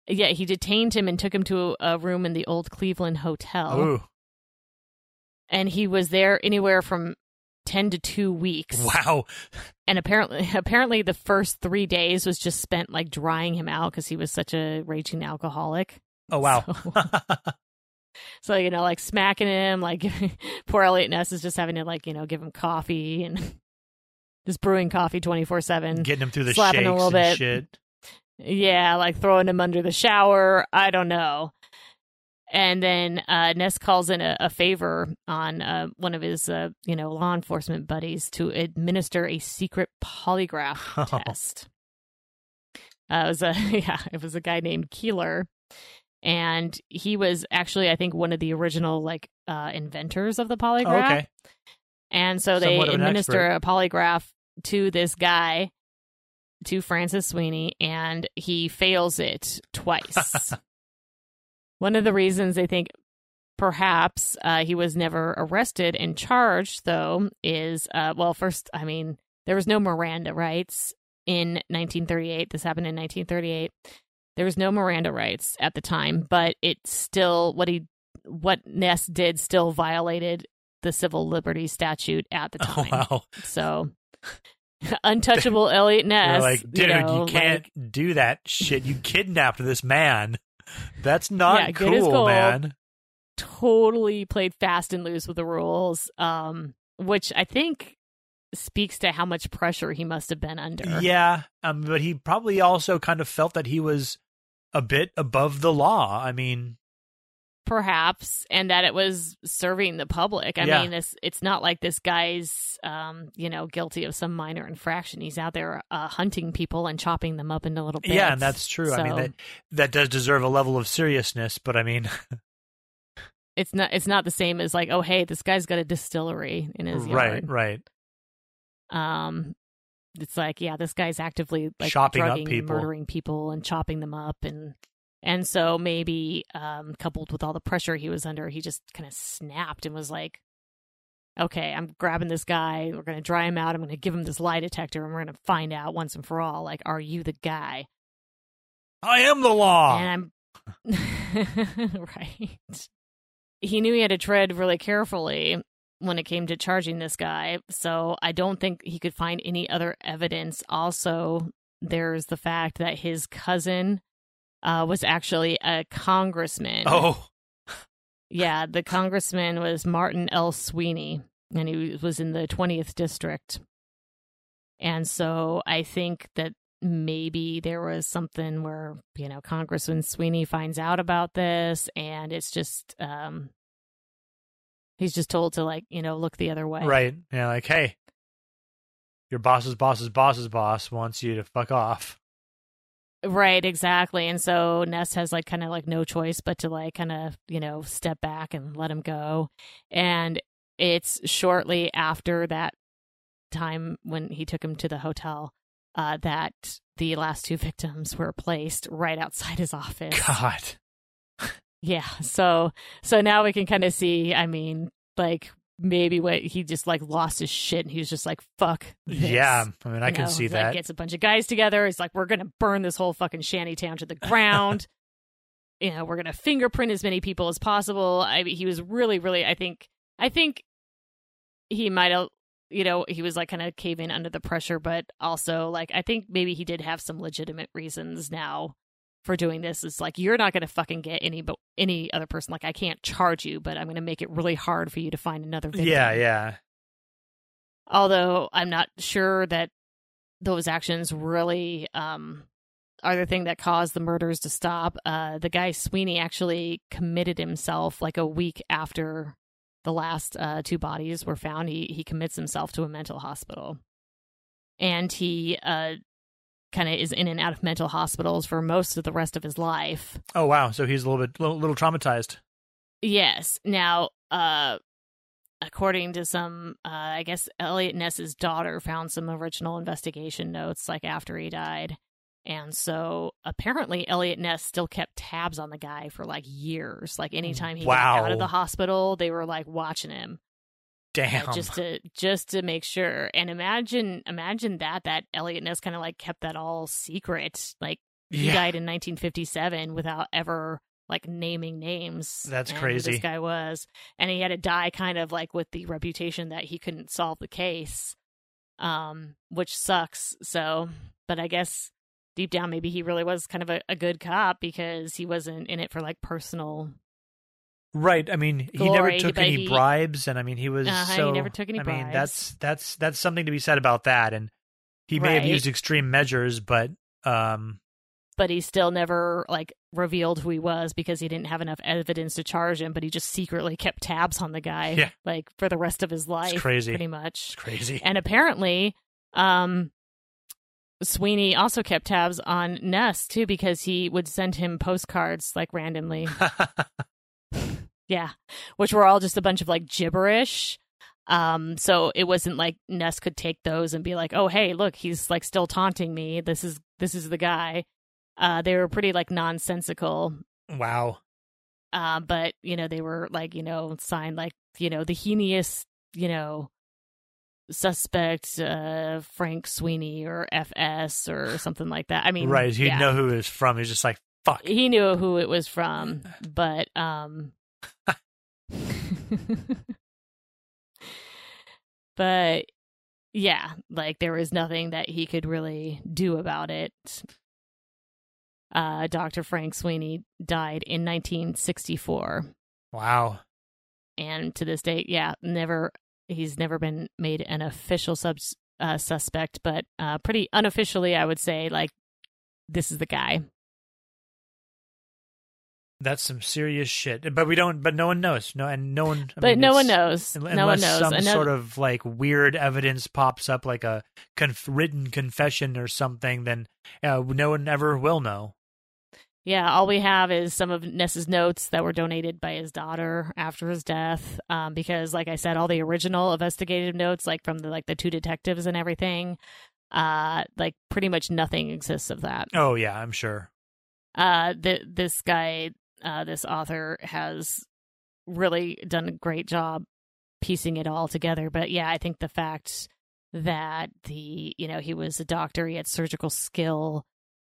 Yeah, he detained him and took him to a room in the old Cleveland Hotel. Ooh, And he was there anywhere from 10 to 2 weeks. wow. And apparently <laughs> apparently the first 3 days was just spent like drying him out cuz he was such a raging alcoholic. Oh wow. So, <laughs> you know, like smacking him, like <laughs> poor Eliot Ness is just having to like, you know, give him coffee and just brewing coffee 24/7. Getting him through the slapping shakes a little and bit. shit. Yeah, like throwing him under the shower. I don't know. And then uh, Ness calls in a, a favor on uh, one of his, uh, you know, law enforcement buddies to administer a secret polygraph <laughs> Oh. test. Uh, it was a <laughs> yeah, it was a guy named Keeler, and he was actually, I think, one of the original like uh, inventors of the Oh, polygraph. okay. And so they administer expert. a polygraph to this guy, to Francis Sweeney, and he fails it twice. <laughs> One of the reasons they think perhaps uh, he was never arrested and charged, though, is uh, well, first, I mean, there was no Miranda rights in 1938. This happened in 1938. There was no Miranda rights at the time, but it still what he what Ness did still violated the civil liberties statute at the <laughs> Oh time. wow. So <laughs> untouchable Eliot They're <laughs> Ness. like, dude, you, know, can't like, do that shit. You kidnapped this man. That's not Yeah, cool, man. totally played fast and loose with the rules, um, which I think speaks to how much pressure he must have been under. Yeah, um, but he probably also kind of felt that he was a bit above the law. I mean, Perhaps, and that it was serving the public. I Yeah. mean, this it's not like this guy's, um, you know, guilty of some minor infraction. He's out there uh, hunting people and chopping them up into little bits. yeah, and that's true. I mean, that that does deserve a level of seriousness, but I mean, <laughs> it's not it's not the same as like, oh, hey, this guy's got a distillery in his right, yard. right. um it's like yeah this guy's actively like Chopping drugging people. murdering people and chopping them up and and so maybe um coupled with all the pressure he was under he just kind of snapped and was like okay i'm grabbing this guy we're going to dry him out i'm going to give him this lie detector and we're going to find out once and for all like are you the guy I am the law. and I'm <laughs> right. He knew he had to tread really carefully when it came to charging this guy, so I don't think he could find any other evidence also there's the fact that his cousin uh, was actually a congressman. Oh, Yeah, the congressman was Martin L. Sweeney, and he was in the 20th district. And so I think that maybe there was something where, you know, Congressman Sweeney finds out about this and it's just um he's just told to like, you know, look the other way. right. Yeah, like, hey, your boss's boss's boss's boss wants you to fuck off. Right, exactly. And so Ness has like kind of like no choice but to like kind of, you know, step back and let him go. And it's shortly after that time when he took him to the hotel uh, that the last two victims were placed right outside his office. God. Yeah. So so now we can kind of see, I mean, like maybe what he just like lost his shit and he was just like, fuck. This. Yeah, I mean, I You can know, see like, that. Gets a bunch of guys together. he's like we're gonna burn this whole fucking shanty town to the <laughs> ground. you know, we're gonna fingerprint as many people as possible. I mean he was really, really. I think. I think he might have. You know, he was like kind of caving under the pressure, but also like I think maybe he did have some legitimate reasons now for doing this. is like you're not gonna fucking get any, but any other person. Like I can't charge you, but I'm gonna make it really hard for you to find another victim Yeah, yeah. although I'm not sure that those actions really um, are the thing that caused the murders to stop. Uh, the guy Sweeney actually committed himself like a week after the last uh, two bodies were found. He he commits himself to a mental hospital, and he uh, kind of is in and out of mental hospitals for most of the rest of his life. Oh wow, so he's a little bit little, little traumatized. Yes. Now, uh, according to some, uh, I guess Eliot Ness's daughter found some original investigation notes like after he died. And so apparently Eliot Ness still kept tabs on the guy for like years. Like anytime he got out of the hospital, they were like watching him Damn. just to just to make sure. And imagine imagine that that Eliot Ness kind of like kept that all secret. Like he yeah. died in 1957 without ever like naming names. That's crazy. This guy was, and he had to die kind of like with the reputation that he couldn't solve the case, um, which sucks. So, but I guess deep down, maybe he really was kind of a, a good cop because he wasn't in it for like personal. Right. I mean, he never took any he- bribes, and I mean, he was Uh-huh, he so. never took any I mean, that's that's that's something to be said about that. And he may have used extreme measures, but um, But he still never like revealed who he was because he didn't have enough evidence to charge him. But he just secretly kept tabs on the guy, Yeah. like for the rest of his life. crazy. pretty much. it's crazy. And apparently, um, Sweeney also kept tabs on Ness too because he would send him postcards like randomly. <laughs> yeah, which were all just a bunch of like gibberish. Um, so it wasn't like Ness could take those and be like, "Oh, hey, look, he's like still taunting me. This is this is the guy." Uh, they were pretty like nonsensical wow. uh, but you know they were like you know signed like you know the heinous you know suspect uh frank sweeney or fs or something like that i mean right. He'd yeah. know who it was from. He's just like, fuck. he knew who it was from but um <laughs> but yeah like there was nothing that he could really do about it uh dr frank sweeney died in 1964 Wow. and to this date, yeah, never he's never been made an official sub uh, suspect, but uh, pretty unofficially, I would say like this is the guy. That's some serious shit. But we don't. But no one knows. No, and no one. I but mean, no one knows. un- no Unless one knows. some sort of like weird evidence pops up, like a conf- written confession or something, then uh, no one ever will know. yeah, all we have is some of Ness's notes that were donated by his daughter after his death. Um, because, like I said, all the original investigative notes, like from the like the two detectives and everything, uh, like pretty much nothing exists of that. Oh yeah, I'm sure. uh th- this guy uh this author has really done a great job piecing it all together but yeah i think the fact that the you know he was a doctor he had surgical skill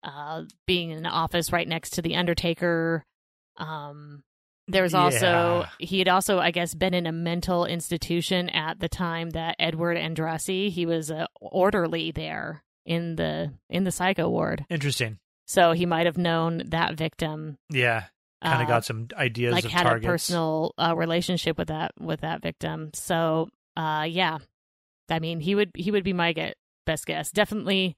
uh being in an office right next to the undertaker um there was also Yeah. he had also i guess been in a mental institution at the time that edward andrassy he was a orderly there in the in the psycho ward. Interesting. So he might have known that victim. Yeah. Kind of uh, got some ideas like of had targets. a personal uh, relationship with that with that victim. So uh, yeah, I mean he would he would be my get, best guess. Definitely,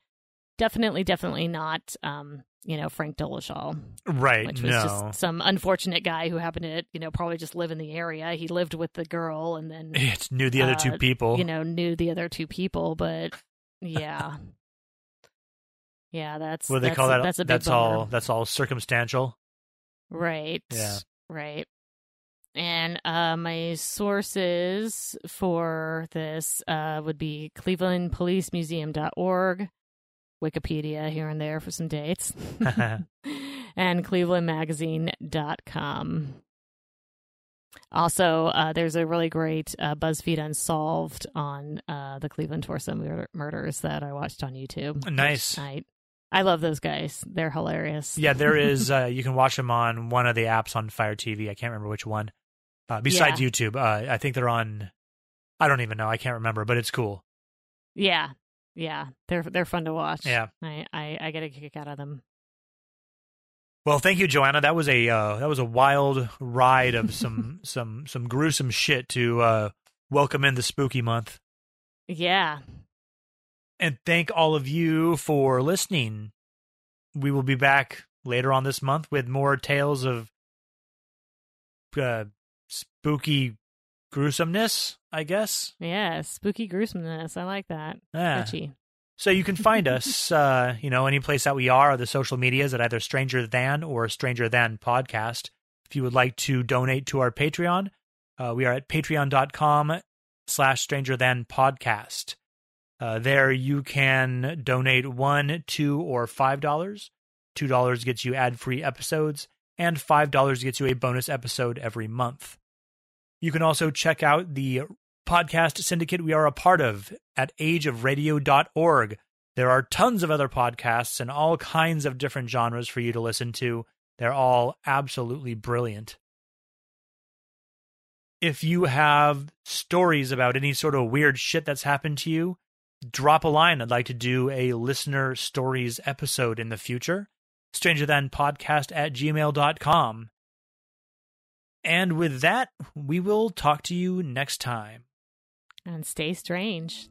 definitely, definitely not. Um, you know Frank Dolezal, right. which was no. just some unfortunate guy who happened to you know probably just live in the area. He lived with the girl and then <laughs> It knew the other two uh, people. you know knew the other two people, but <laughs> yeah. Yeah, that's what do they that's, call that? That's a that's bummer. all. That's all circumstantial. Right. Yeah. Right. And uh, my sources for this uh, would be clevelandpolicemuseum.org, Wikipedia here and there for some dates, <laughs> <laughs> and clevelandmagazine.com. Also, uh, there's a really great uh, BuzzFeed Unsolved on uh, the Cleveland Torso mur- murders that I watched on YouTube. Nice. I, I love those guys. They're hilarious. Yeah, there <laughs> is. Uh, you can watch them on one of the apps on Fire TV. I can't remember which one. Uh, besides YouTube, uh, I think they're on. I don't even know. I can't remember, but it's cool. Yeah, yeah, they're they're fun to watch. Yeah. I I, I get a kick out of them. Well, thank you, Joanna. That was a uh, that was a wild ride of some <laughs> some some gruesome shit to uh, welcome in the spooky month. Yeah, And thank all of you for listening. We will be back later on this month with more tales of uh, spooky gruesomeness. I guess. yeah, spooky gruesomeness. I like that. Yeah. Catchy. So you can find us, <laughs> uh, you know, any place that we are, or the social medias at either Stranger Than or Stranger Than Podcast. If you would like to donate to our Patreon, uh, we are at patreon.com slash Stranger Than Podcast. Uh, there you can donate one, two, or five dollars. Two dollars gets you ad-free episodes, and five dollars gets you a bonus episode every month. You can also check out the podcast syndicate we are a part of at ageofradio.org. There are tons of other podcasts and all kinds of different genres for you to listen to. They're all absolutely brilliant. If you have stories about any sort of weird shit that's happened to you, drop a line. I'd like to do a listener stories episode in the future. Stranger Than Podcast at gmail.com. And with that, we will talk to you next time. And stay strange.